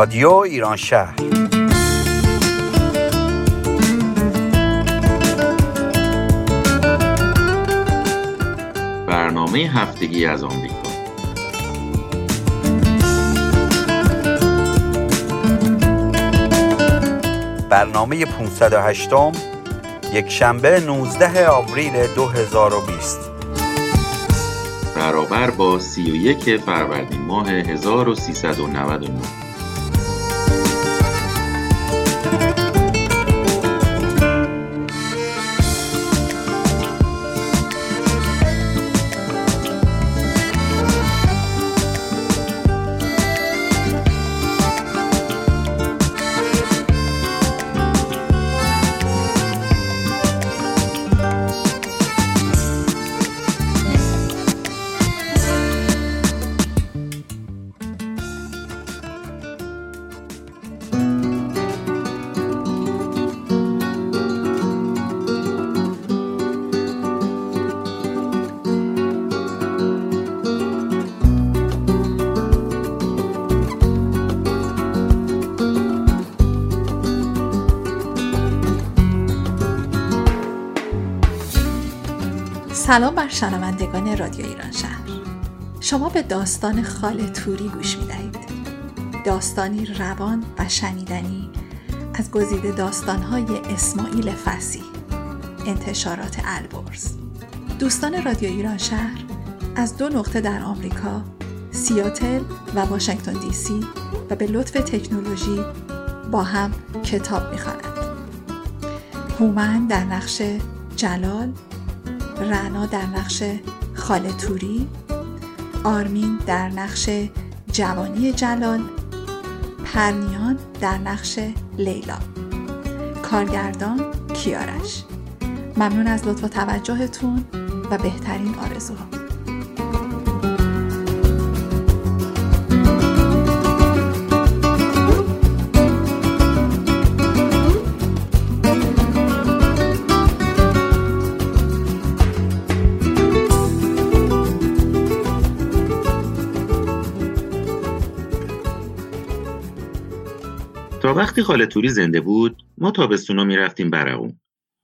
رادیو ایران شهر. برنامه هفتگی از آمریکا. برنامه 508 یک شنبه 19 آوریل 2020 برابر با 31 فروردین ماه 1399 سلام بر شنوندگان رادیو ایران شهر. شما به داستان خاله توری گوش می دهید داستانی روان و شنیدنی از گزیده داستانهای اسماعیل فسی انتشارات البرز. دوستان رادیو ایران شهر از دو نقطه در آمریکا سیاتل و واشنگتن دی سی و به لطف تکنولوژی با هم کتاب می‌خوانند. هومن در نقش جلال رعنا در نقش خاله توری آرمین در نقش جوانی جلال پرنیان در نقش لیلا. کارگردان کیارش. ممنون از لطف و توجهتون و بهترین آرزوها. وقتی خاله توری زنده بود ما تابستونا می‌رفتیم برقون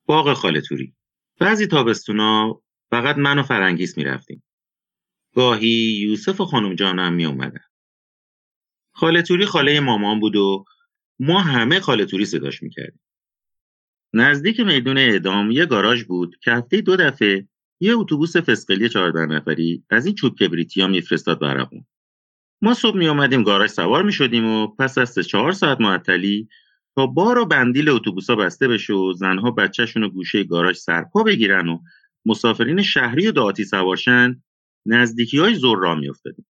باغ خاله توری بعضی تابستونا فقط من و فرنگیس می‌رفتیم گاهی یوسف و خانم جانم می اومدن. خاله توری خاله مامان بود و ما همه خاله توری صداش می‌کردیم. نزدیک میدون اعدام یه گاراژ بود که هفته دو دفعه یه اتوبوس فسقلی 14 نفری از این چوب کبریتی ها میفرستاد برقون. ما صبح می آمدیم گاراژ سوار می شدیم و پس از سه چهار ساعت معطلی تا بار و بندیل اتوبوسا بسته بشه و زنها بچهشون و گوشه گاراژ سرپا بگیرن و مسافرین شهری و دعاتی سوارشن نزدیکی های زور را می افتادیم.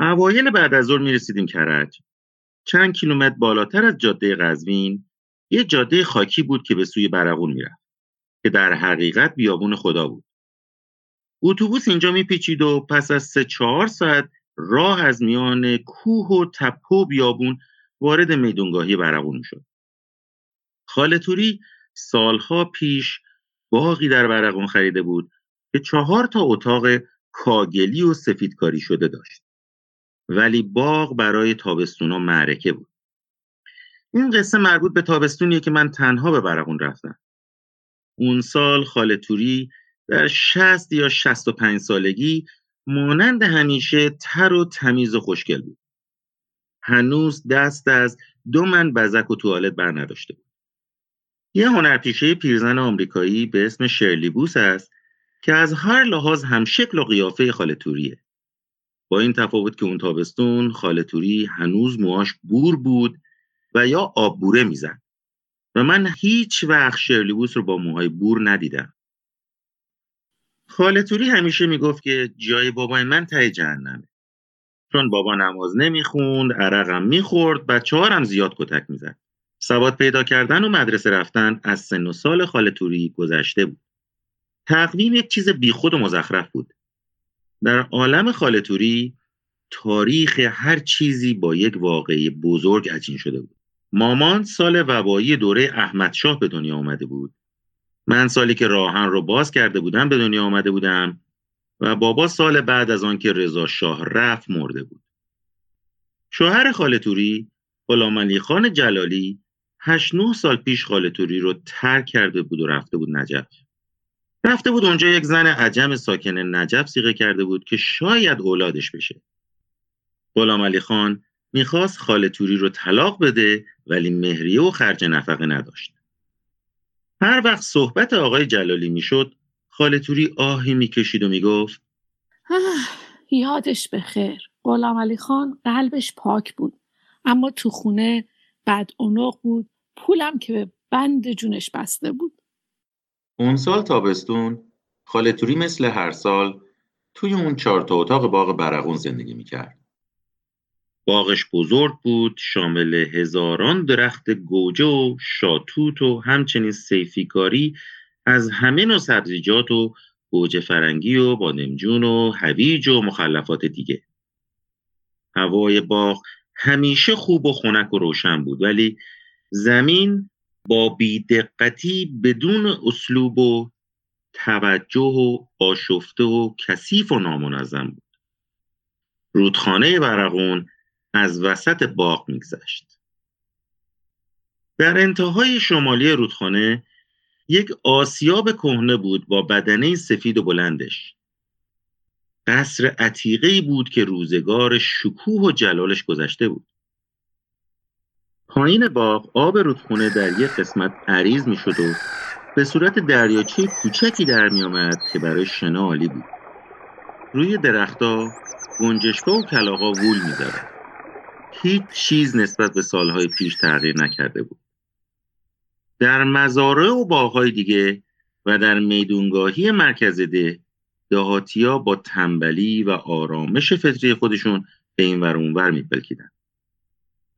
اوایل بعد از ظهر می رسیدیم کرج. چند کیلومتر بالاتر از جاده قزوین یه جاده خاکی بود که به سوی برقون می‌رفت که در حقیقت بیابون خدا بود. اتوبوس اینجا میپیچید و پس از سه چهار ساعت راه از میان کوه و تپه و بیابون وارد میدونگاهی برقون شد. خالتوری سالها پیش باقی در برقون خریده بود که چهار تا اتاق کاگلی و سفیدکاری شده داشت. ولی باغ برای تابستونا معرکه بود. این قصه مربوط به تابستونیه که من تنها به برقون رفتم. اون سال خالتوری در شست یا شست و پنج سالگی مانند همیشه تر و تمیز و خوشگل بود. هنوز دست از دو من بزک و توالت بر نداشته بود. یه هنرپیشه پیرزن آمریکایی به اسم شرلی بوس است که از هر لحاظ هم شکل و قیافه خالتوریه. با این تفاوت که اون تابستون خالتوری هنوز موهاش بور بود و یا آببوره می‌زد و من هیچ وقت شرلی بوس رو با موهای بور ندیدم. خالتوری همیشه می‌گفت که جای بابای من ته جهنمه. چون بابا نماز نمی‌خوند عرقم می‌خورد بچه هم زیاد کتک می‌زد. سواد پیدا کردن و مدرسه رفتن از سن و سال خالتوری گذشته بود. تقویم یک چیز بیخود و مزخرف بود. در عالم خالتوری تاریخ هر چیزی با یک واقعی بزرگ عجین شده بود. مامان سال وبایی دوره احمدشاه به دنیا آمده بود. من سالی که راهن رو باز کرده بودم به دنیا آمده بودم و بابا سال بعد از آن که رضا شاه رفت مرده بود. شوهر خالتوری غلام خان جلالی هشت نه سال پیش خالتوری رو ترک کرده بود و رفته بود نجف. رفته بود اونجا یک زن عجم ساکن نجف سیغه کرده بود که شاید اولادش بشه. غلام علی خان می‌خواست خالتوری رو طلاق بده ولی مهریه و خرج نفقه نداشت. هر وقت صحبت آقای جلالی می‌شد خالتوری آهی می‌کشید و می‌گفت یادش به خیر غلام علی خان قلبش پاک بود اما تو خونه بد اونق بود پولم که به بند جونش بسته بود اون سال تابستون خالتوری مثل هر سال توی اون چهار تا اتاق باغ برقون زندگی می‌کرد. باغش بزرگ بود شامل هزاران درخت گوجه و شاتوت و همچنین سیفیکاری از همه نوع سبزیجات و گوجه فرنگی و بادمجون و هویج و مخلفات دیگه. هوای باغ همیشه خوب و خنک و روشن بود ولی زمین با بیدقتی بدون اسلوب و توجه و آشفته و کثیف و نامنظم بود رودخانه برقون از وسط باغ میگذشت. در انتهای شمالی رودخانه یک آسیاب کهنه بود با بدنه سفید و بلندش. قصر عتیقه بود که روزگار شکوه و جلالش گذشته بود. پایین باغ آب رودخونه در یک قسمت عریض می‌شد و به صورت دریاچه کوچکی در می آمد که برای شنا عالی بود. روی درختها گنجشکا و کلاغا وول می‌زدند. هیچ چیز نسبت به سالهای پیش تغییر نکرده بود. در مزارع و باغهای دیگه و در میدونگاهی مرکز ده دهاتیا با تنبلی و آرامش فطری خودشون به این ور اونور میپلکیدن.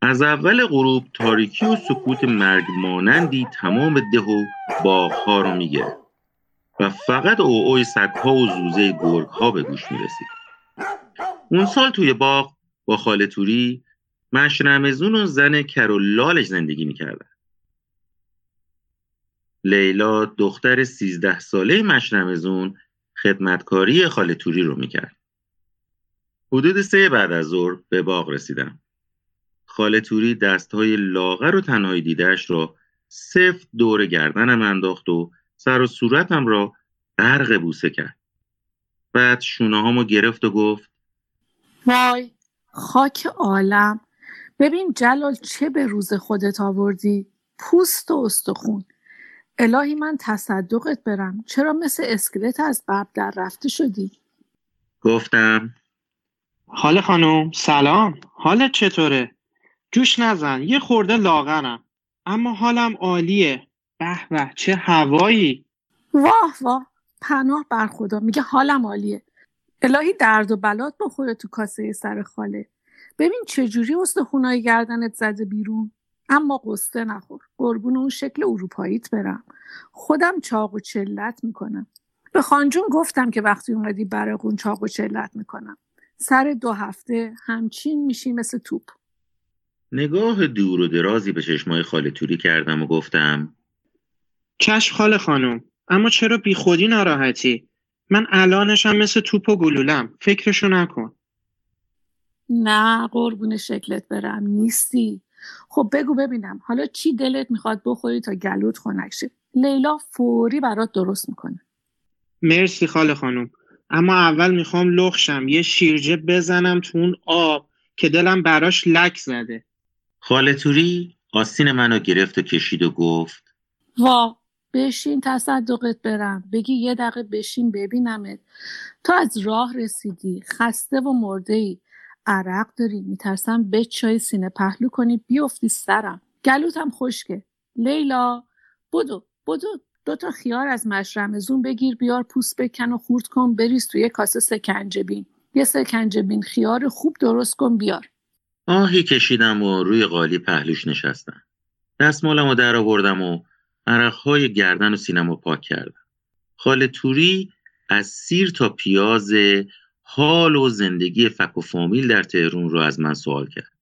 از اول غروب تاریکی و سکوت مرگ مانندی تمام ده و باغها رو می‌گرفت و فقط او اوی سگها و زوزه گرگها به گوش می‌رسید. اون سال توی باغ با خاله توری مشرمزون و زن کرولالش زندگی می‌کردن. لیلا دختر سیزده ساله مشرمزون خدمتکاری خاله توری رو می‌کرد. حدود سه بعد از ظهر به باغ رسیدم خاله توری دستهای لاغر و تنهایی دیدهش را سفت دور گردنم انداخت و سر و صورتم را غرق بوسه کرد. بعد شونه گرفت و گفت وای خاک عالم. ببین جلال چه به روز خودت آوردی؟ پوست و استخون. الهی من تصدقت برم. چرا مثل اسکلت از قبل در رفته شدی؟ گفتم. حال خانم سلام. حالت چطوره؟ جوش نزن یه خورده لاغرم. اما حالم عالیه. به به چه هوایی. واه واه پناه بر خدا. میگه حالم عالیه. الهی درد و بلات بخوره تو کاسه سر خاله. ببین چجوری استخونای گردنت زده بیرون؟ اما قصه نخور. قربون اون شکل اروپاییت برم. خودم چاق و چلت می‌کنم. به خانجون گفتم که وقتی اومدی برقون چاق و چلت می‌کنم. سر دو هفته همچین میشی مثل توپ. نگاه دور و درازی به چشمای خاله توری کردم و گفتم چشم خاله خانم اما چرا بی خودی ناراحتی؟ من الانشم مثل توپ و گلولم. فکرشو نکن. نه قربون شکلت برم نیستی. خب بگو ببینم حالا چی دلت می‌خواد بخوری تا گلوت خنک شه؟ لیلا فوری برات درست می‌کنه. مرسی خاله خانم. اما اول می‌خوام لخشم یه شیرجه بزنم تو اون آب که دلم براش لک زده. خاله توری آستین منو گرفت و کشید و گفت وا بشین تصدقت برم. بگی یه دقیقه بشین ببینمت. تو از راه رسیدی خسته و مرده ای. عرق داری؟ میترسم چای سینه پهلو کنی. بیفتی سرم. گلوتم خشکه. لیلا بدو بدو. دو تا خیار از مشرمزون بگیر بیار پوست بکن و خورد کن. بریز توی کاسه سکنجبین. یه سکنجبین خیار خوب درست کن بیار. آهی کشیدم و روی قالی پهلوش نشستم. دستمالم رو در آوردم و عرقهای گردن و سینم رو پاک کردم. خاله توری از سیر تا پیاز حال و زندگی فک و فامیل در تهرون رو از من سوال کرد.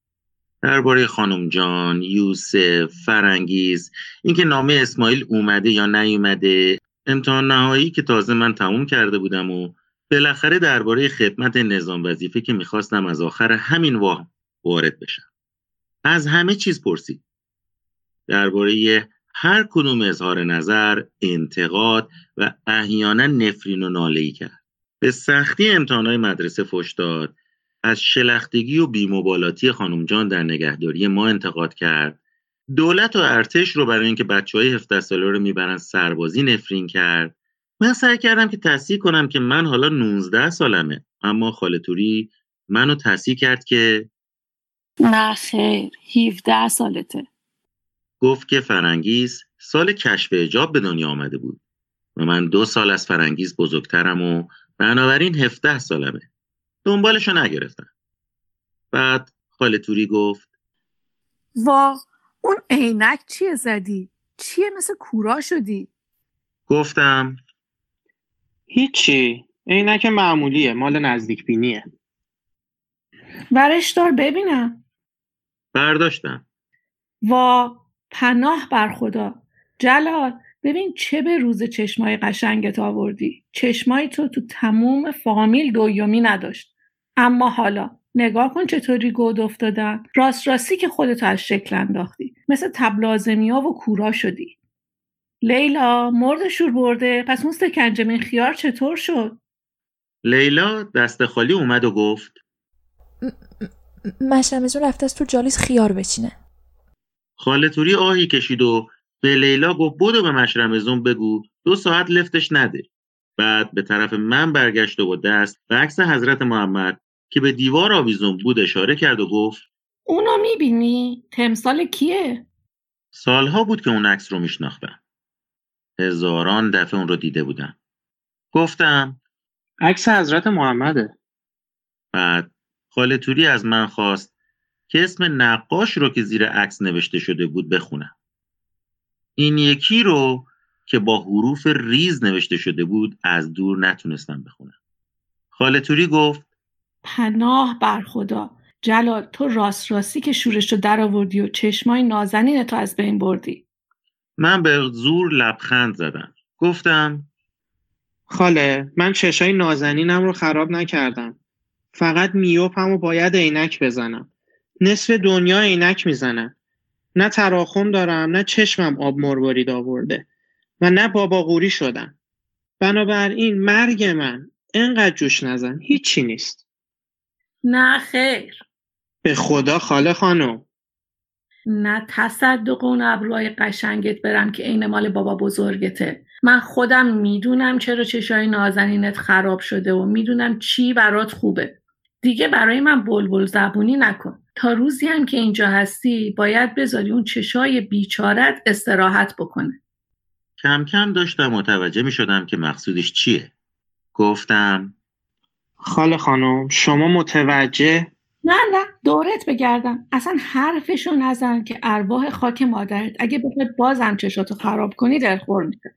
درباره خانم جان، یوسف، فرنگیز اینکه نامه اسماعیل اومده یا نیومده امتحان نهایی که تازه من تموم کرده بودم و بالاخره درباره خدمت نظام وظیفه که می‌خواستم از آخر همین واه وارد بشم. از همه چیز پرسید. درباره هر کدوم اظهار نظر انتقاد و احیانا نفرین و ناله کرد. به سختی امتحانهای مدرسه فش داد. از شلختگی و بیمبالاتی خانم جان در نگهداری ما انتقاد کرد. دولت و ارتش رو برای اینکه بچه های 17 ساله رو می‌برن سربازی نفرین کرد. من سعی کردم که تصدیق کنم که من حالا 19 سالمه. اما خالتوری منو تصدیق کرد که نه خیر 17 سالته. گفت که فرنگیز سال کشف اجاب به دنیا آمده بود و من دو سال از فرنگیز بزرگترم و بنابراین 17 سالمه. دنبالشو نگرفتم. بعد خالتوری گفت وا اون عینک چیه زدی؟ چیه مثل کورا شدی؟ گفتم هیچی. عینک معمولیه مال نزدیک بینیه ورش دار ببینم. برداشتم. وا پناه بر خدا. جلال ببین چه به روز چشمای قشنگت آوردی. چشمای تو تو تموم فامیل دویومی نداشت. اما حالا نگاه کن چطوری گود افتادن. راست راستی که خودتو از شکل انداختی. مثل تبلازمیا و کورا شدی. لیلا مرد شور برده. پس اون سکنجمین خیار چطور شد؟ لیلا دست خالی اومد و گفت مشرمزون رفته از تو جالیس خیار بچینه. خالتوری آهی کشید و به لیلا گفت بدو به مشرمزون بگو دو ساعت لفتش نده. بعد به طرف من برگشت و با دست به عکس حضرت محمد که به دیوار آویزون بود اشاره کرد و گفت اونو می‌بینی؟ تمثال کیه؟ سالها بود که اون عکس رو میشناختم. هزاران دفعه اون رو دیده بودم. گفتم عکس حضرت محمده. بعد خالتوری از من خواست که اسم نقاش رو که زیر عکس نوشته شده بود بخونم. این یکی رو که با حروف ریز نوشته شده بود از دور نتونستم بخونم. خالتوری گفت پناه بر خدا. جلال تو راست راستی که شورش رو در آوردی و چشمای نازنین تو از بین بردی. من به زور لبخند زدم. گفتم خاله من چشای نازنینم رو خراب نکردم. فقط میوپم و باید عینک بزنم. نصف دنیا عینک می‌زنن نه تراخم دارم نه چشمم آب مروارید آورده و نه بابا قوری شدم. بنابراین مرگ من انقدر جوش نزن هیچی نیست. نه خیر. به خدا خاله خانم. نه تصدق اون ابروهای قشنگت برم که عین مال بابا بزرگته. من خودم می‌دونم چرا چشای نازنینت خراب شده و می‌دونم چی برات خوبه. دیگه برای من بلبل زبونی نکن. تا روزی هم که اینجا هستی باید بذاری اون چشای بیچارت استراحت بکنه. کم کم داشتم متوجه می شدم که مقصودش چیه. گفتم خاله خانم شما متوجه؟ نه نه دورت بگردم. اصلا حرفشو نزن که ارواح خاک مادرت. اگه بخواد بازم چشاتو خراب کنی دلخور میشه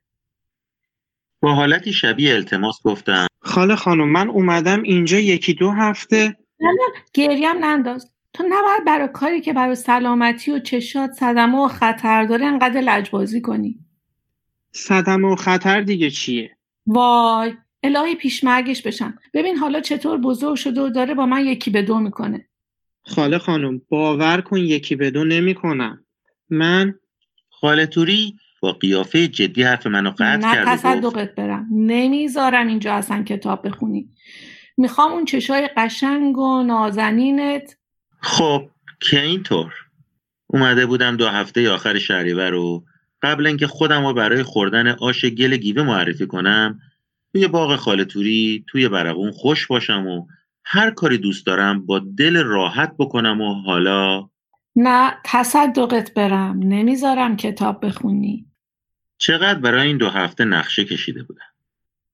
با حالتی شبیه التماس گفتم. خاله خانم من اومدم اینجا یکی دو هفته. نه نه گریم ننداز. تو نباید برای کاری که برای سلامتی و چشات صدمه و خطر داره انقدر لجبازی کنی. صدمه و خطر دیگه چیه؟ وای الهی پیشمرگش بشم. ببین حالا چطور بزرگ شده و داره با من یکی به دو می‌کنه. خاله خانم باور کن یکی به دو نمی‌کنم. من خاله توری با قیافه جدی حرف منو قطع نه کرد گفت تصدقت برم. نمی‌ذارم اینجا اصلا کتاب بخونی. می‌خوام اون چشای قشنگ و نازنینت خب که اینطور. اومده بودم دو هفته آخر شهریور رو. قبل اینکه خودم رو برای خوردن آش گل گیوه معرفی کنم توی باغ خالتوری توی برقون خوش باشم و هر کاری دوست دارم با دل راحت بکنم و حالا نه تصدقت برم. نمی‌ذارم کتاب بخونی. چقدر برای این دو هفته نقشه کشیده بودم.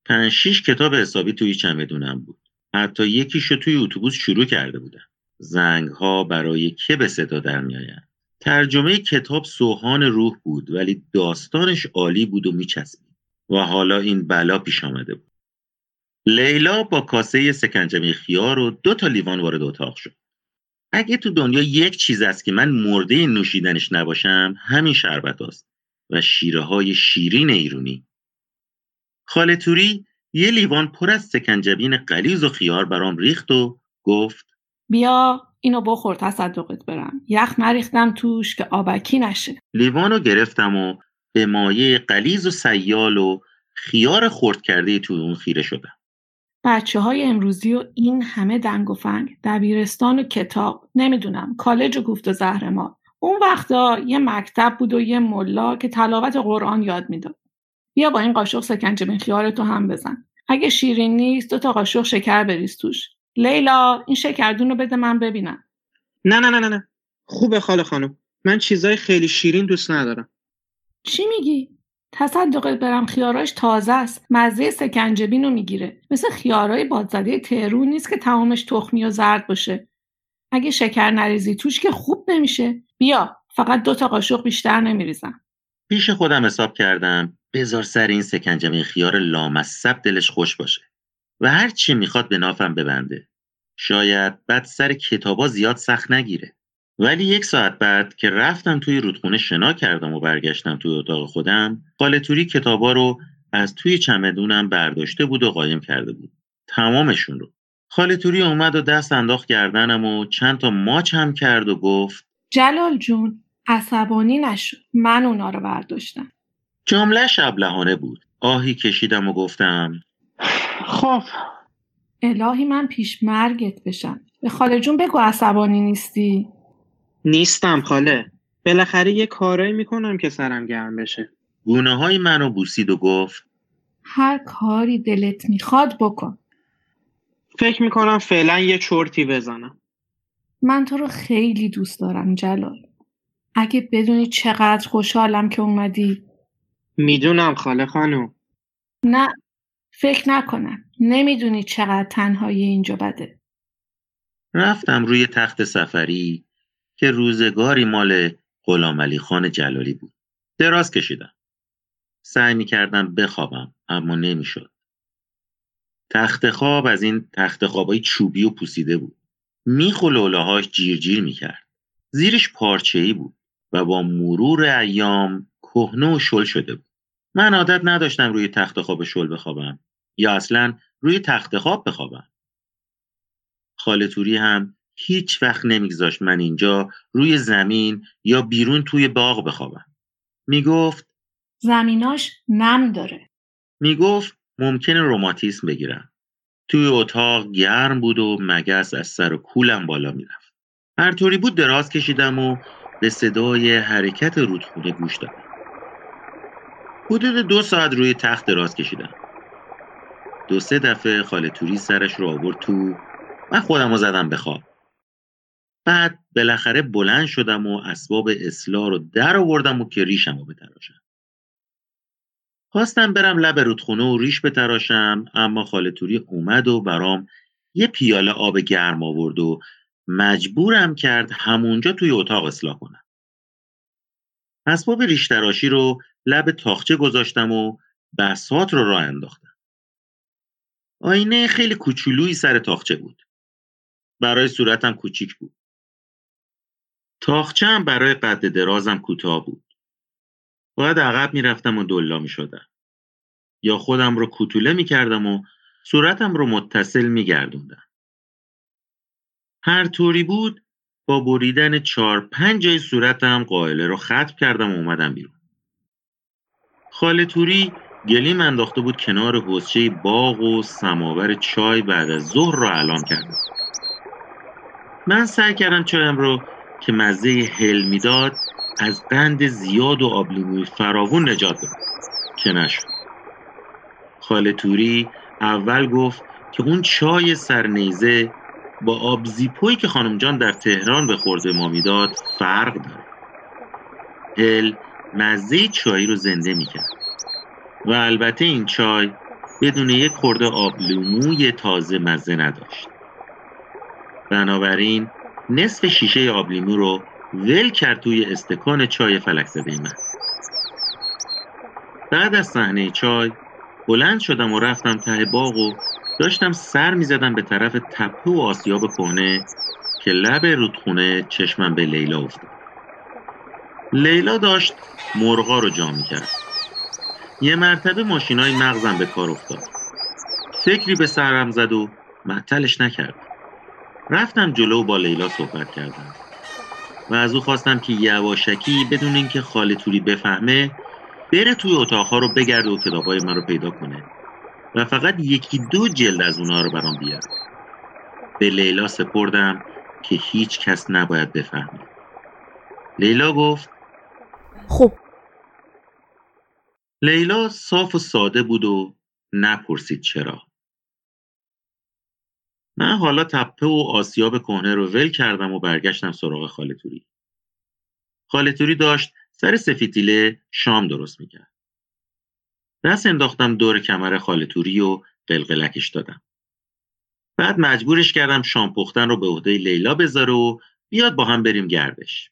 پنج شیش کتاب حسابی توی چمدونم بود. حتی یکیشو توی اتوبوس شروع کرده بودم. زنگ ها برای که به صدا در میآیند؟ ترجمه کتاب سوهان روح بود ولی داستانش عالی بود و میچسبید. و حالا این بلا پیش آمده بود. لیلا با کاسه سکنجمی خیار و دو تا لیوان وارد اتاق شد. اگه تو دنیا یک چیز است که من مرده نوشیدنش نباشم همین شربت است و شیره های شیرین ایرونی. خاله توری یه لیوان پر از سکنجبین قلیز و خیار برام ریخت و گفت بیا اینو بخور تصدقت برم. یخ نریختم توش که آبکی نشه. لیوانو گرفتم و به مایه قلیز و سیال و خیار خورد کرده تو اون خیره شدم. بچه های امروزی و این همه دنگ و فنگ دبیرستان و کتاب نمی‌دونم کالج و گفت و زهر ما. اون وقتا یه مکتب بود و یه ملا که تلاوت قرآن یاد می‌داد. بیا با این قاشق سکنجبین خیارتو هم بزن. اگه شیرین نیست دو تا قاشق شکر بریز توش. لیلا این شکردون رو بده من ببینم. نه نه نه نه نه. خوبه خاله خانم. من چیزای خیلی شیرین دوست ندارم. چی میگی؟ تصدقت برم خیاراش تازه است. مزه سکنجبین رو می‌گیره. مثل خیارای بادزده تهرون نیست که تمامش تخمی و زرد باشه. اگه شکر نریزی توش که خوب نمیشه بیا فقط دو تا قاشق بیشتر نمیریزم. پیش خودم حساب کردم بذار سر این سکنجبین خیار لامصب دلش خوش باشه. و هر چی می‌خواد به نافم ببنده. شاید بعد سر کتابا زیاد سخت نگیره. ولی یک ساعت بعد که رفتم توی رودخونه شنا کردم و برگشتم توی اتاق خودم قالتوری کتابا رو از توی چمدونم برداشته بود و قایم کرده بود. تمامشون رو. خالتوری اومد و دست انداخت گردنم و چند تا ماچ هم کرد و گفت جلال جون عصبانی نشو. من اونا رو برداشتم. جمله شبلهانه بود. آهی کشیدم و گفتم خب. الهی من پیش مرگت بشم. به خاله جون بگو عصبانی نیستی. نیستم خاله. بالاخره یه کارایی می‌کنم که سرم گرم بشه. گونه های منو بوسید و گفت هر کاری دلت می‌خواد بکن. فکر می‌کنم فعلا یه چرتی بزنم. من تو رو خیلی دوست دارم جلال. اگه بدونی چقدر خوشحالم که اومدی. می‌دونم خاله خانم. نه فکر نکنم. نمی‌دونی چقدر تنهایی اینجا بده. رفتم روی تخت سفری که روزگاری مال غلام علی خان جلالی بود. دراز کشیدم. سعی می کردم بخوابم اما نمی‌شد. تخت خواب از این تخت خوابای چوبی و پوسیده بود. میخ و جیر جیر می کرد زیرش پارچه ای بود و با مرور ایام کهنه و شل شده بود. من عادت نداشتم روی تخت خواب شل بخوابم. یا اصلا روی تخت خواب بخوابم. خالتوری هم هیچ وقت نمیگذاشت من اینجا روی زمین یا بیرون توی باغ بخوابم. می‌گفت زمیناش نم داره. می‌گفت ممکنه روماتیسم بگیرم. توی اتاق گرم بود و مگس از سر و کولم بالا می‌رفت. هر طوری بود دراز کشیدم و به صدای حرکت رودخونه گوش دادم. حدود دو ساعت روی تخت دراز کشیدم. دو سه دفعه خاله توری سرش رو آورد تو و خودم رو زدم به خواب. بعد بالاخره بلند شدم و اسباب اصلاح رو در آوردم و که ریشم رو بتراشم. خواستم برم لب رودخونه و ریش بتراشم اما خاله توری اومد و برام یه پیاله آب گرم آورد و مجبورم کرد همونجا توی اتاق اصلاح کنم. اسباب ریش تراشی رو لب تاخچه گذاشتم و بسات رو راه انداختم. آینه خیلی کوچولویی سر تاخچه بود برای صورتم کوچیک بود تاخچه هم برای قد درازم کوتاه بود باید عقب می‌رفتم و دلا می شدم. یا خودم رو کوتوله می کردم و صورتم رو متصل می گردوندم. هر طوری بود با بریدن چهار پنج جای صورتم قائله رو ختم کردم و اومدم بیرون. خاله توری گلیم انداخته بود کنار حوزچه باغ و سماور چای بعد از ظهر رو اعلام کردم. من سعی کردم چایم رو که مزه هل می‌داد از قند زیاد و آبلیموی فراوون نجات بدم که نشد. خاله توری اول گفت که اون چای سرنیزه با آبزیپویی که خانم جان در تهران به خورده ما می‌داد فرق داره. هل مزه چای رو زنده می‌کرد. و البته این چای بدون یک خورده آبلیموی تازه مزه نداشت. بنابراین نصف شیشه آبلیمو رو ول کرد توی استکان چای فلک زده من. بعد از صحنه چای بلند شدم و رفتم ته باغ و داشتم سر می‌زدم به طرف تپه و آسیاب کهنه که لب رودخونه چشمم به لیلا افتاد. لیلا داشت مرغا رو جا کرد یه مرتبه ماشینای مغزم به کار افتاد. فکری به سرم زد و معطلش نکرد. رفتم جلو با لیلا صحبت کردم. و از او خواستم که یواشکی بدون اینکه خاله توری بفهمه بره توی اتاقها رو بگرده و کتابای من رو پیدا کنه. و فقط یکی دو جلد از اونها رو برام بیار. به لیلا سپردم که هیچ کس نباید بفهمه. لیلا گفت خب لیلا صاف و ساده بود و نپرسید چرا. من حالا تپه و آسیاب کهنه رو ول کردم و برگشتم سراغ خالتوری. خالتوری داشت سر سفیتیله شام درست می‌کرد. دست انداختم دور کمر خالتوری و قلقلکش دادم. بعد مجبورش کردم شام پختن رو به عهده لیلا بذاره و بیاد با هم بریم گردش.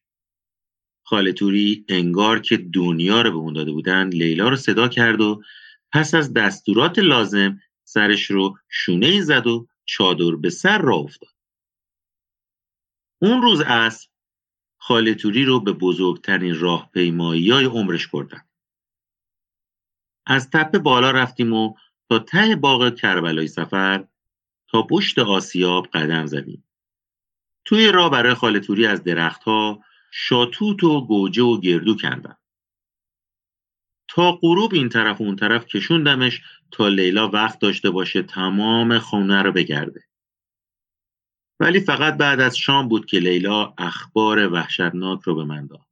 خالتوری انگار که دنیا رو به اون داده بودن لیلا رو صدا کرد و پس از دستورات لازم سرش رو شونه ای زد و چادر به سر را افتاد. اون روز از خالتوری رو به بزرگترین راهپیمایی های عمرش بردن. از تپه بالا رفتیم و تا ته باغ کربلای سفر تا پشت آسیاب قدم زدیم. توی راه برای خالتوری از درختها شاتوت و گوجه و گردو کندم. تا غروب این طرف و اون طرف کشوندمش تا لیلا وقت داشته باشه تمام خونه رو بگرده. ولی فقط بعد از شام بود که لیلا اخبار وحشتناک رو به من داد.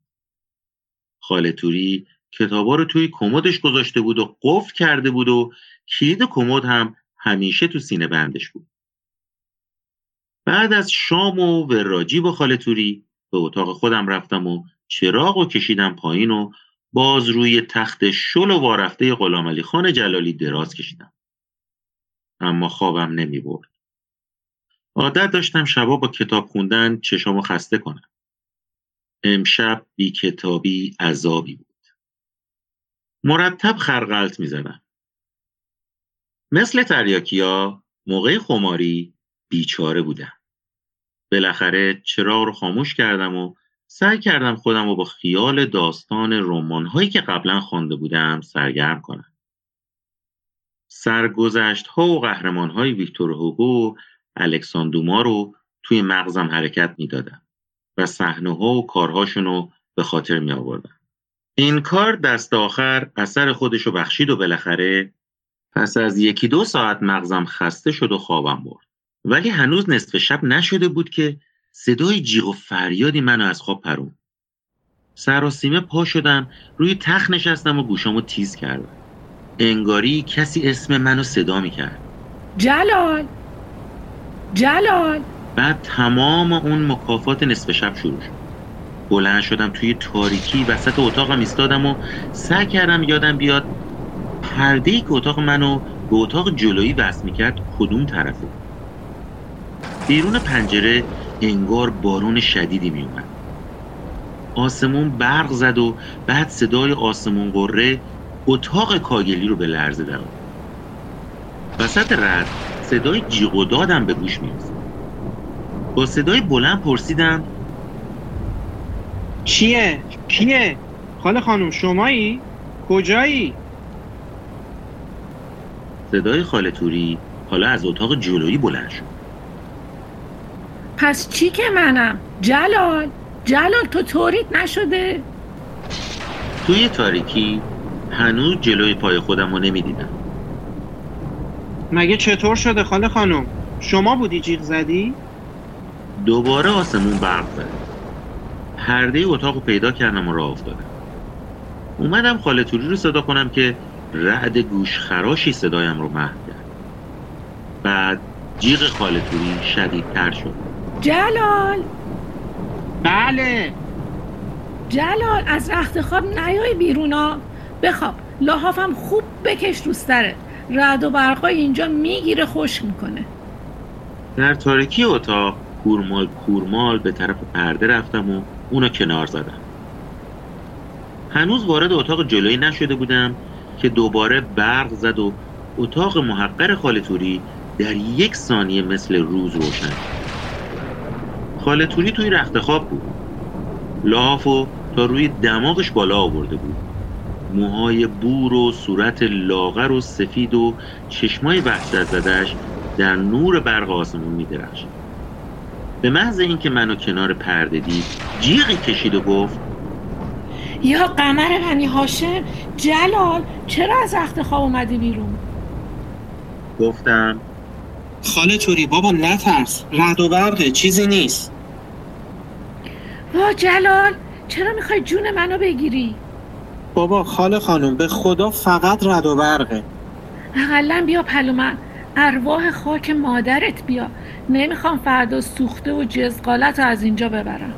خاله توری کتابا رو توی کمدش گذاشته بود و قفل کرده بود و کلید کمد هم همیشه تو سینه بندش بود. بعد از شام و وراجی با خاله توری به اتاق خودم رفتم و چراغ و کشیدم پایین و باز روی تخت شل و وارفته غلام خان جلالی دراز کشیدم. اما خوابم نمی برد. عادت داشتم شبا با کتاب خوندن چشامو خسته کنم. امشب بی کتابی عذابی بود. مرتب خرقلت می زدم. مثل تریاکیا موقع خماری بیچاره بودم. بالاخره چراغ رو خاموش کردم و سعی کردم خودم رو با خیال داستان رمان هایی که قبلا خوانده بودم سرگرم کنم. سرگذشت ها و قهرمان های ویکتور هوگو و الکساندوما رو توی مغزم حرکت می‌دادم و صحنه ها و کارهاشون رو به خاطر می آوردم. این کار دست آخر اثر خودش رو بخشید و بالاخره پس از یکی دو ساعت مغزم خسته شد و خوابم برد. ولی هنوز نصف شب نشده بود که صدای جیغ و فریادی منو از خواب پرون. سراسیمه پا شدم روی تخت نشستم و گوشامو تیز کردم. انگاری کسی اسم منو صدا می‌کرد. جلال! جلال! بعد تمام اون مکافات نصف شب شروع شد. بلند شدم توی تاریکی وسط اتاقم ایستادم و سعی کردم یادم بیاد پرده ای که اتاق منو به اتاق جلویی وصل می‌کرد کدوم طرفه. بیرون پنجره انگار بارون شدیدی میومد آسمون برق زد و بعد صدای آسمون قره اتاق کاگلی رو به لرزه در وسط رد صدای جیغ و دادم به گوش می‌رسید با صدای بلند پرسیدم چیه؟ کیه؟ خاله خانم شمایی؟ کجایی؟ صدای خاله توری حالا از اتاق جلویی بلند شد پس چی که منم؟ جلال جلال تو طوریت نشده؟ توی تاریکی هنوز جلوی پای خودم رو نمی‌دیدم. مگه چطور شده خاله خانم؟ شما بودی جیغ زدی؟ دوباره آسمون برق زد. پرده اتاق رو پیدا کردم و راه افتادم. اومدم خاله توری رو صدا کنم که رعد گوش خراشی صدایم رو محو کرد. بعد جیغ خاله توری شدیدتر شد. جلال! بله. جلال از رخت خواب نیای بیرونا بخواب لحافم خوب بکش رو سرت. رد و برقای اینجا می‌گیره خوش می‌کنه. در تاریکی اتاق کورمال کورمال به طرف پرده رفتم و اونو کنار زدم. هنوز وارد اتاق جلویی نشده بودم که دوباره برق زد و اتاق محقر خالتوری در یک ثانیه مثل روز روشن خاله توری توی رخت خواب بود. لحافو تا روی دماغش بالا آورده بود. موهای بور و صورت لاغر و سفید و چشمای وحشت زدش در نور برق آسمون می به محض اینکه منو کنار پرده دید جیغی کشید و گفت یا قمر بنی هاشم جلال چرا از رخت خواب اومدی بیرون؟ گفتم خاله توری بابا نترس. رد و برقه چیزی نیست. وا جلال چرا می‌خوای جون منو بگیری؟ بابا خاله خانم به خدا فقط رد و برقه. اقلا بیا پلومن ارواح خاک مادرت بیا. نمی‌خوام فردا سوخته و جزقالت رو از اینجا ببرم.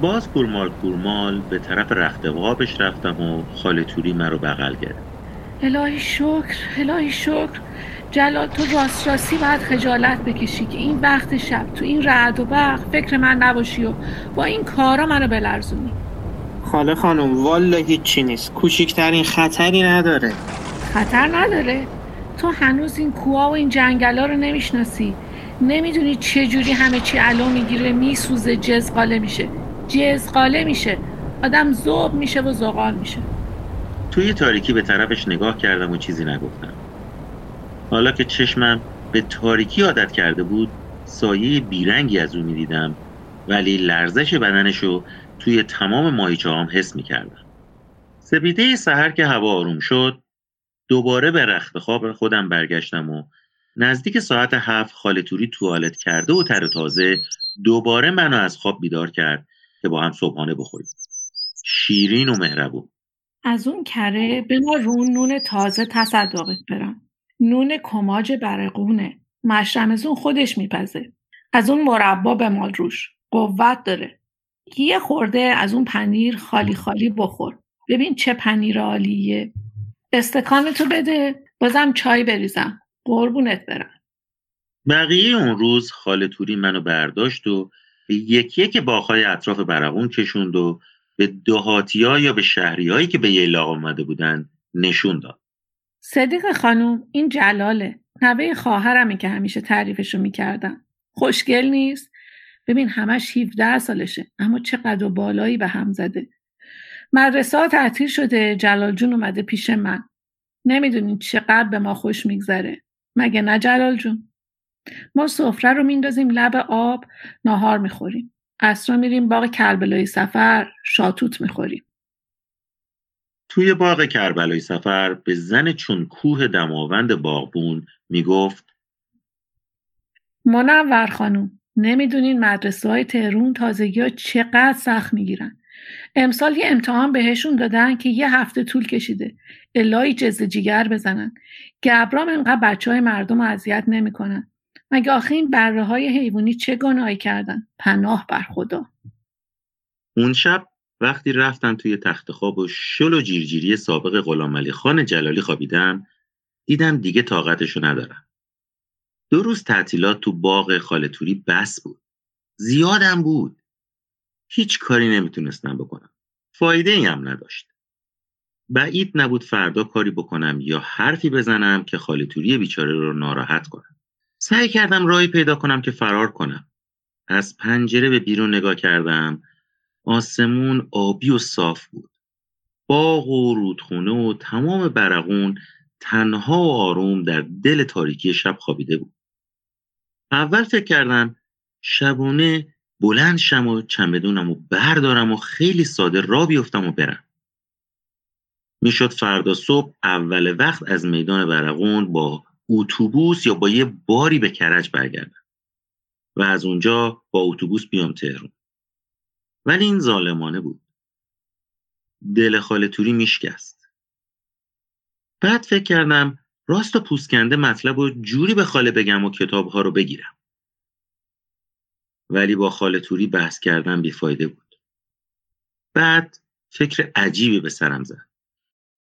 باز کورمال کورمال به طرف رخت خوابش رفتم و خاله توری مرا بغل گرفت. الهی شکر الهی شکر. جلال تو راست راستی باید خجالت بکشی که این وقت شب تو این رعد و برق فکر من نباشی و با این کارا منو بلرزونی. خاله خانم والا هیچی نیست. کوچیکترین خطری نداره. خطر نداره. تو هنوز این کوها و این جنگلا رو نمی‌شناسی. نمی‌دونی چه جوری همه چی علو می‌گیره میسوزه جزقاله میشه. جزقاله میشه. آدم زوب میشه و زغال میشه. توی تاریکی به طرفش نگاه کردم و چیزی نگفتم. حالا که چشمم به تاریکی عادت کرده بود سایه بیرنگی از او می‌دیدم ولی لرزش بدنشو توی تمام ماهیچه هم حس می‌کردم. سپیده سحر که هوا آروم شد دوباره به رخت خواب خودم برگشتم و نزدیک ساعت هفت خاله توری توالت کرده و تر و تازه دوباره منو از خواب بیدار کرد که با هم صبحانه بخوریم. شیرین و مهربون. از اون کره به ما رون نون تازه تصدقت برم. نون کماج برقونه. مشرمزون خودش میپزه. از اون مربا به مال روش. قوت داره. یه خورده از اون پنیر خالی خالی بخور. ببین چه پنیر عالیه. استکانتو بده. بازم چای بریزم. قربونت برم. بقیه اون روز خاله توری منو برداشت و یکی یک باغهای اطراف برقون کشوند و به دهاتیا یا به شهریهایی که به ییلاق آمده بودن نشون داد. صدیق خانوم این جلاله. نوه خواهرمه که همیشه تعریفشو می‌کردم. خوشگل نیست. ببین همش 17 سالشه اما چقدر بالایی به هم زده. مدرسه ها شده جلال جون اومده پیش من. نمی‌دونین چقدر به ما خوش میگذره. مگه نه جلال جون؟ ما سفره رو میندازیم لب آب ناهار می‌خوریم. اصرا میریم باغ کربلای سفر شاتوت می‌خوریم. توی باغ کربلای سفر به زن چون کوه دماوند باغبون می‌گفت منور خانوم نمی‌دونین مدرسه های تهرون تازگی ها چقدر سخت می‌گیرن. امسال یه امتحان بهشون دادن که یه هفته طول کشیده الهی جز جیگر بزنن. گبرام انقدر بچه های مردم رو اذیت نمی‌کنن. مگه آخه این بره های حیوانی چه گناهی کردن؟ پناه بر خدا. اون شب وقتی رفتم توی تخت خواب و شل و جیرجیری سابق غلام خان جلالی خوابیدم دیدم دیگه طاقتشو ندارم. دو روز تعطیلات تو باغ خالتوری بس بود. زیادم بود. هیچ کاری نمی‌تونستم بکنم. فایده ای هم نداشت. بعید نبود فردا کاری بکنم یا حرفی بزنم که خالتوری بیچاره رو ناراحت کنم سعی کردم راهی پیدا کنم که فرار کنم. از پنجره به بیرون نگاه کردم. آسمون آبی و صاف بود. باغ و رودخونه و تمام برقون تنها و آروم در دل تاریکی شب خوابیده بود. اول فکر کردم شبونه بلند شم و چمدونم و بردارم و خیلی ساده را بیفتم و برم. می‌شد فردا صبح اول وقت از میدان برقون با اتوبوس یا با یه باری به کرج برگردم و از اونجا با اتوبوس بیام تهرون ولی این ظالمانه بود. دل خاله توری میشکست. بعد فکر کردم راست و پوسکنده مطلب و جوری به خاله بگم و کتاب ها رو بگیرم. ولی با خاله توری بحث کردن بیفایده بود. بعد فکر عجیبی به سرم زد.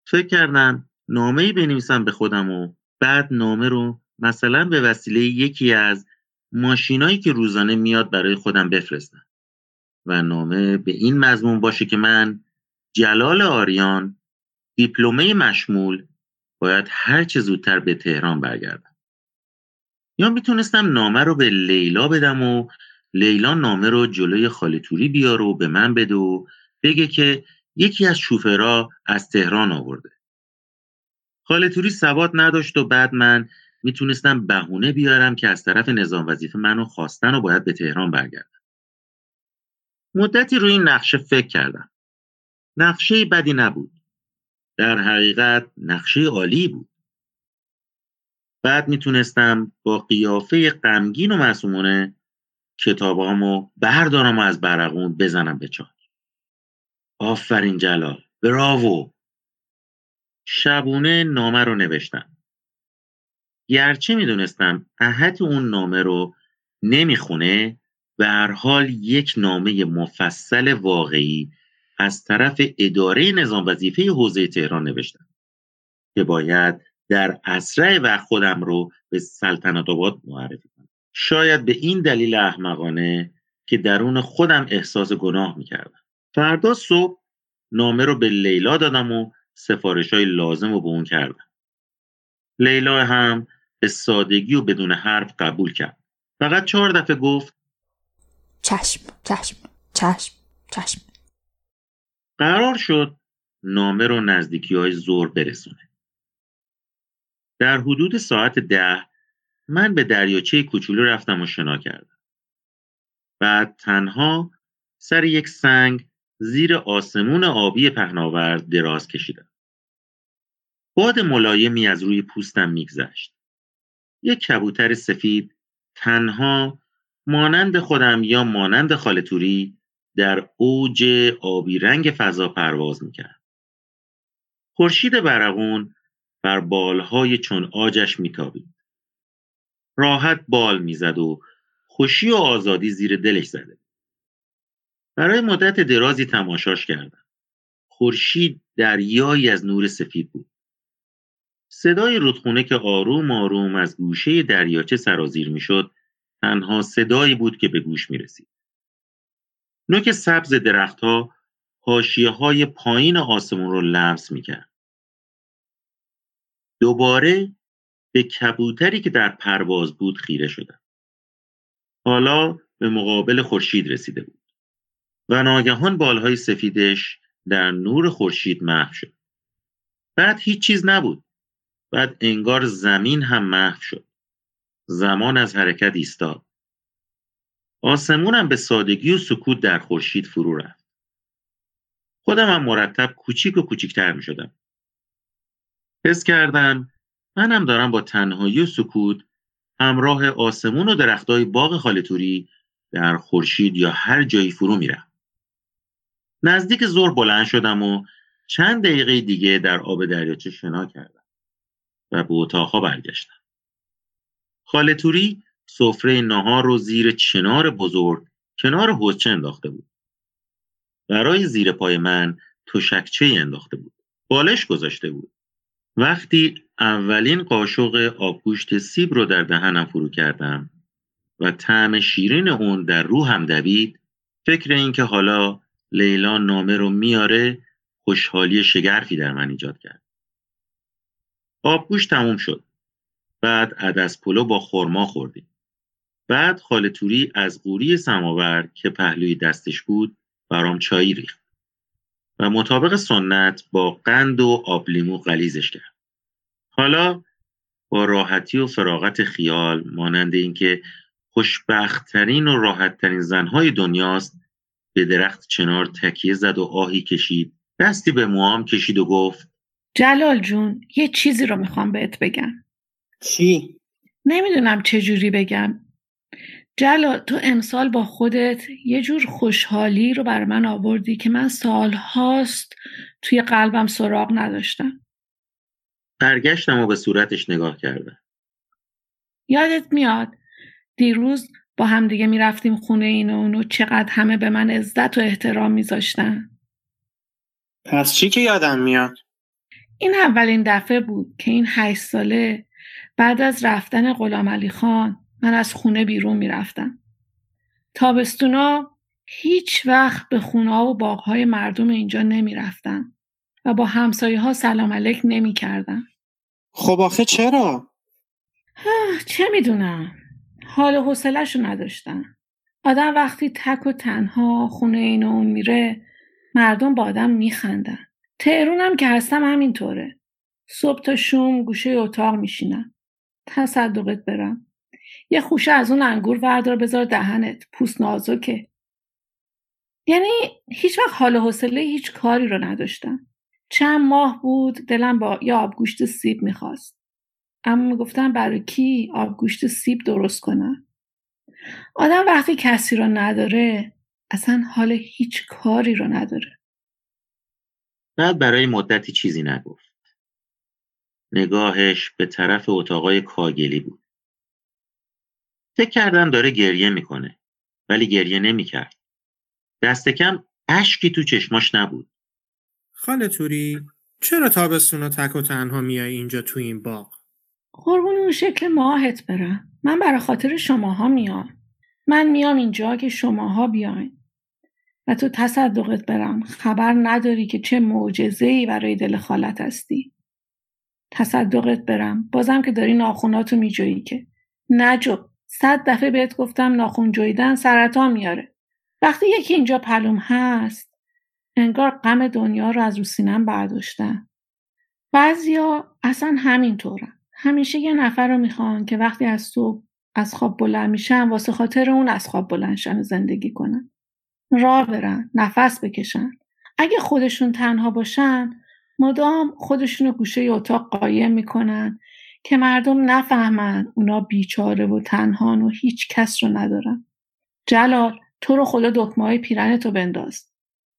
فکر کردم نامه ای بنویسم به خودم و بعد نامه رو مثلا به وسیله یکی از ماشینایی که روزانه میاد برای خودم بفرستم. و نامه به این مضمون باشه که من جلال آریان دیپلمه مشمول باید هر چه زودتر به تهران برگردم. یا می‌تونستم نامه رو به لیلا بدم و لیلا نامه رو جلوی خالیتوری بیاره و به من بده و بگه که یکی از شوفرا از تهران آورده. خالیتوری ثبات نداشت و بعد من می‌تونستم بهونه بیارم که از طرف نظام وظیفه منو خواستن و باید به تهران برگردم. مدتی روی این نقشه فکر کردم. نقشه بدی نبود. در حقیقت نقشه عالی بود. بعد می‌تونستم با قیافه غمگین و معصومانه کتابامو بردارم و از برقون بزنم به چاک. آفرین جلال. براوو. شبونه نامه رو نوشتم. گرچه می‌دونستم احد اون نامه رو نمی‌خونه به هر حال یک نامه مفصل واقعی از طرف اداره نظام وظیفه حوزه تهران نوشتم که باید در اسرع و خودم رو به سلطنت آباد معرفی کنم شاید به این دلیل احمقانه که درون خودم احساس گناه می‌کردم فردا صبح نامه رو به لیلا دادم و سفارش های لازم رو به اون کردم لیلا هم به سادگی و بدون حرف قبول کرد. فقط چهار دفعه گفت چشم چشم چشم چشم. قرار شد نامه رو نزدیکی های زور برسونه. در حدود ساعت ده من به دریاچه کوچولو رفتم و شنا کردم. بعد تنها سر یک سنگ زیر آسمون آبی پهناورد دراز کشیدم. باد ملایمی از روی پوستم میگذشت یک کبوتر سفید تنها مانند خودم یا مانند خالتوری در اوج آبی رنگ فضا پرواز می‌کرد. خورشید برقون بر بالهای چون آجش میتابید. راحت بال می‌زد و خوشی و آزادی زیر دلش زده. برای مدت درازی تماشاش کردم. خورشید دریایی از نور سفید بود. صدای رودخونه که آروم آروم از گوشه دریاچه سرازیر می‌شد تنها صدایی بود که به گوش می رسید. نوک سبز درختها حاشیه های پایین آسمون رو لمس می کرد. دوباره به کبوتری که در پرواز بود خیره شدم. حالا به مقابل خورشید رسیده بود و ناگهان بالهای سفیدش در نور خورشید محو شد. بعد هیچ چیز نبود. بعد انگار زمین هم محو شد. زمان از حرکت ایستاد. آسمونم به سادگی و سکوت در خورشید فرو رفت. خودم هم مرتب کوچیک و کوچیکتر می شدم. حس کردم منم دارم با تنهایی و سکوت همراه آسمون و درختای باغ خالتوری در خورشید یا هر جایی فرو میرم. نزدیک زور بلند شدم و چند دقیقه دیگه در آب دریاچه شنا کردم و به اتاقها برگشتم. خالتوری سفره نهار رو زیر چنار بزرگ کنار حوزچه انداخته بود. برای زیر پای من تشکچه انداخته بود. بالش گذاشته بود. وقتی اولین قاشق آبگوشت سیب رو در دهنم فرو کردم و طعم شیرین اون در روحم دوید فکر این که حالا لیلا نامه رو میاره خوشحالی شگرفی در من ایجاد کرد. آبگوشت تموم شد. بعد عدس پلو با خرما خوردیم. بعد خاله توری از قوری سماور که پهلوی دستش بود برام چایی ریخت و مطابق سنت با قند و آب لیمو غلیزش کرد. حالا با راحتی و فراغت خیال مانند اینکه خوشبختترین و راحتترین زنهای دنیاست به درخت چنار تکیه زد و آهی کشید دستی به موام کشید و گفت جلال جون یه چیزی رو می‌خوام بهت بگم. چی؟ نمی‌دونم چجوری بگم. جلال تو امسال با خودت یه جور خوشحالی رو بر من آوردی که من سال هاست توی قلبم سراغ نداشتم. برگشتم و به صورتش نگاه کردم. یادت میاد دیروز با همدیگه می‌رفتیم خونه این و اونو چقدر همه به من عزت و احترام میذاشتن. پس چی که یادم میاد؟ این اولین دفعه بود که این هشت ساله بعد از رفتن غلام علی خان من از خونه بیرون می‌رفتم. تابستونا هیچ وقت به خونه و باغهای مردم اینجا نمی‌رفتم و با همسایه ها سلام علیک نمی کردم. خب آخه چرا؟ چه می‌دونم حال و حوصله‌ش رو نداشتم. آدم وقتی تک و تنها خونه این اون میره مردم با آدم میخندن. تهرونم که هستم همینطوره. صبح تا شوم گوشه اتاق میشینم. تصدقت برم. یه خوشه از اون انگور وردار بذار دهنت. پوست نازکه. یعنی هیچ وقت حال و حوصله هیچ کاری رو نداشتم. چند ماه بود دلم با یه آبگوشت سیب می‌خواست. اما می‌گفتم برای کی آبگوشت سیب درست کنم؟ آدم وقتی کسی رو نداره اصلا حال هیچ کاری رو نداره. بعد برای مدتی چیزی نگفت. نگاهش به طرف اتاقای کاگلی بود. فکر کردم داره گریه می‌کنه ولی گریه نمی‌کرد. دست کم اشکی تو چشماش نبود. خاله توری چرا تابستونا تک و تنها میای اینجا تو این باغ؟ قربون اون شکل ماهت برم. من برای خاطر شماها میام. من میام اینجا که شماها بیاین. و تو تصدقت برم. خبر نداری که چه معجزه‌ای برای دل خالت هستی. تصدقت برم. بازم که داری ناخوناتو میجویی که. نجو صد دفعه بهت گفتم ناخون جویدن سرطان میاره. وقتی یکی اینجا پلوم هست انگار غم دنیا رو از رو سینم برداشتن. بعضیا اصلا همینطورن. همیشه یه نفر رو می‌خوان که وقتی از صبح از خواب بلند میشن واسه خاطر اون از خواب بلندشن زندگی کنن. راه برن نفس بکشن. اگه خودشون تنها باشن مدام خودشون رو گوشه اتاق قایم می‌کنن که مردم نفهمن اونا بیچاره و تنهان و هیچ کس رو ندارن. جلال تو رو خدا دکمه های پیرن تو بنداز.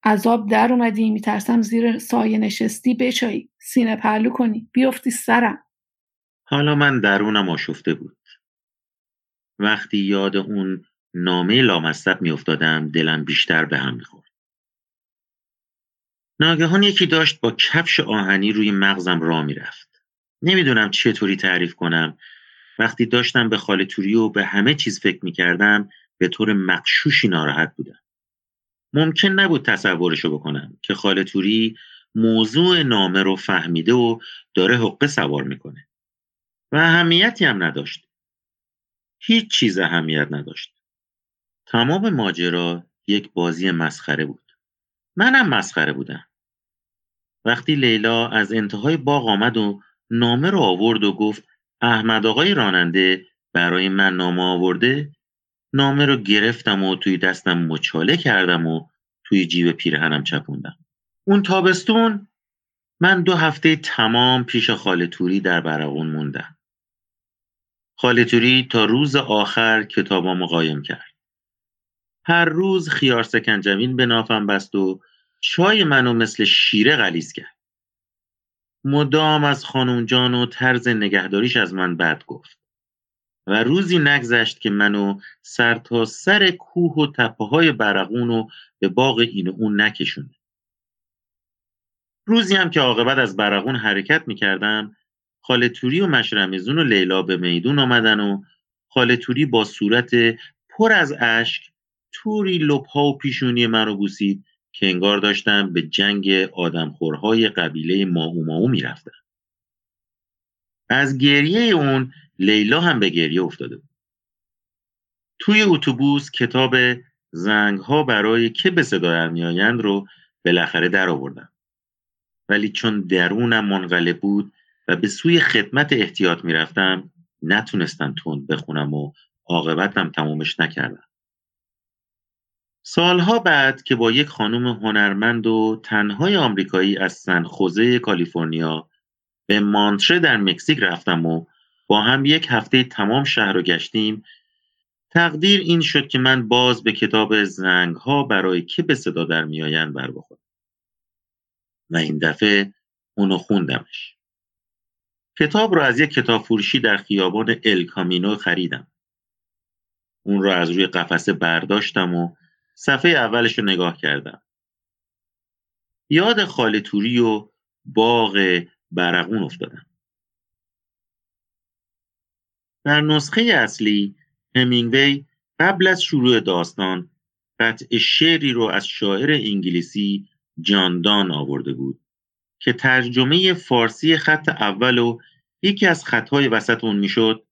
عذاب در اومدی میترسم زیر سایه نشستی بچایی. سینه پهلو کنی. بیفتی سرم. حالا من درونم آشفته بود. وقتی یاد اون نامه لامصب میافتادم دلم بیشتر به هم می‌خورد. ناگهان یکی داشت با کفش آهنی روی مغزم را می‌رفت. نمی‌دونم چطوری تعریف کنم. وقتی داشتم به خاله توری و به همه چیز فکر می‌کردم به طور مقشوشی ناراحت بودم. ممکن نبود تصورشو بکنم که خاله توری موضوع نامه رو فهمیده و داره حقه سوار می‌کنه. و اهمیتی هم نداشت. هیچ چیز اهمیت نداشت. تمام ماجرا یک بازی مسخره بود. منم مسخره بودم. وقتی لیلا از انتهای باغ آمد و نامه رو آورد و گفت احمد آقای راننده برای من نامه آورده؟ نامه رو گرفتم و توی دستم مچاله کردم و توی جیب پیرهنم چپوندم. اون تابستون من دو هفته تمام پیش خاله توری در برقون موندم. خاله توری تا روز آخر کتابامو قایم کرد. هر روز خیار سکنجبین به نافم بست و چای منو مثل شیره غلیز کرد. مدام از خانم جان و طرز نگهداریش از من بد گفت و روزی نگذشت که منو سر تا سر کوه و تپه های برقون و به باغ این و اون نکشونه روزی هم که عاقبت از برقون حرکت می‌کردم خاله توری و مشرمزون و لیلا به میدون آمدن و خاله توری با صورت پر از اشک توری لپها و پیشونی من رو بوسید که انگار داشتم به جنگ آدمخورهای قبیله ماهو ماهو می‌رفتم. از گریه اون لیلا هم به گریه افتاده بود. توی اتوبوس کتاب زنگ ها برای که به صدا میآیند رو بالاخره در آوردم. ولی چون درونم منقلب بود و به سوی خدمت احتیاط می‌رفتم نتونستم تند بخونم و عاقبتم تمومش نکردم. سالها بعد که با یک خانم هنرمند و تنهای آمریکایی از سن خوزه کالیفرنیا به مانتره در مکزیک رفتم و با هم یک هفته تمام شهر رو گشتیم تقدیر این شد که من باز به کتاب زنگ ها برای که به صدا در میآیند بر بخورم. و این دفعه اونو خوندمش. کتاب رو از یک کتاب فروشی در خیابان ال کامینو خریدم. اون رو از روی قفسه برداشتم و صفحه اولش رو نگاه کردم. یاد خاله توری و باغ برقون افتادم. در نسخه اصلی همینگوی قبل از شروع داستان قطع شعری رو از شاعر انگلیسی جاندان آورده بود که ترجمه فارسی خط اول و یکی از خطهای وسط اون می‌شد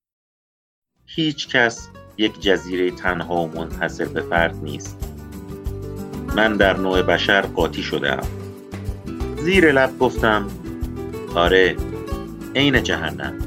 هیچ کس یک جزیره تنها و منحصر به فرد نیست. من در نوع بشر قاطی شده زیر لب گفتم آره عین جهنم.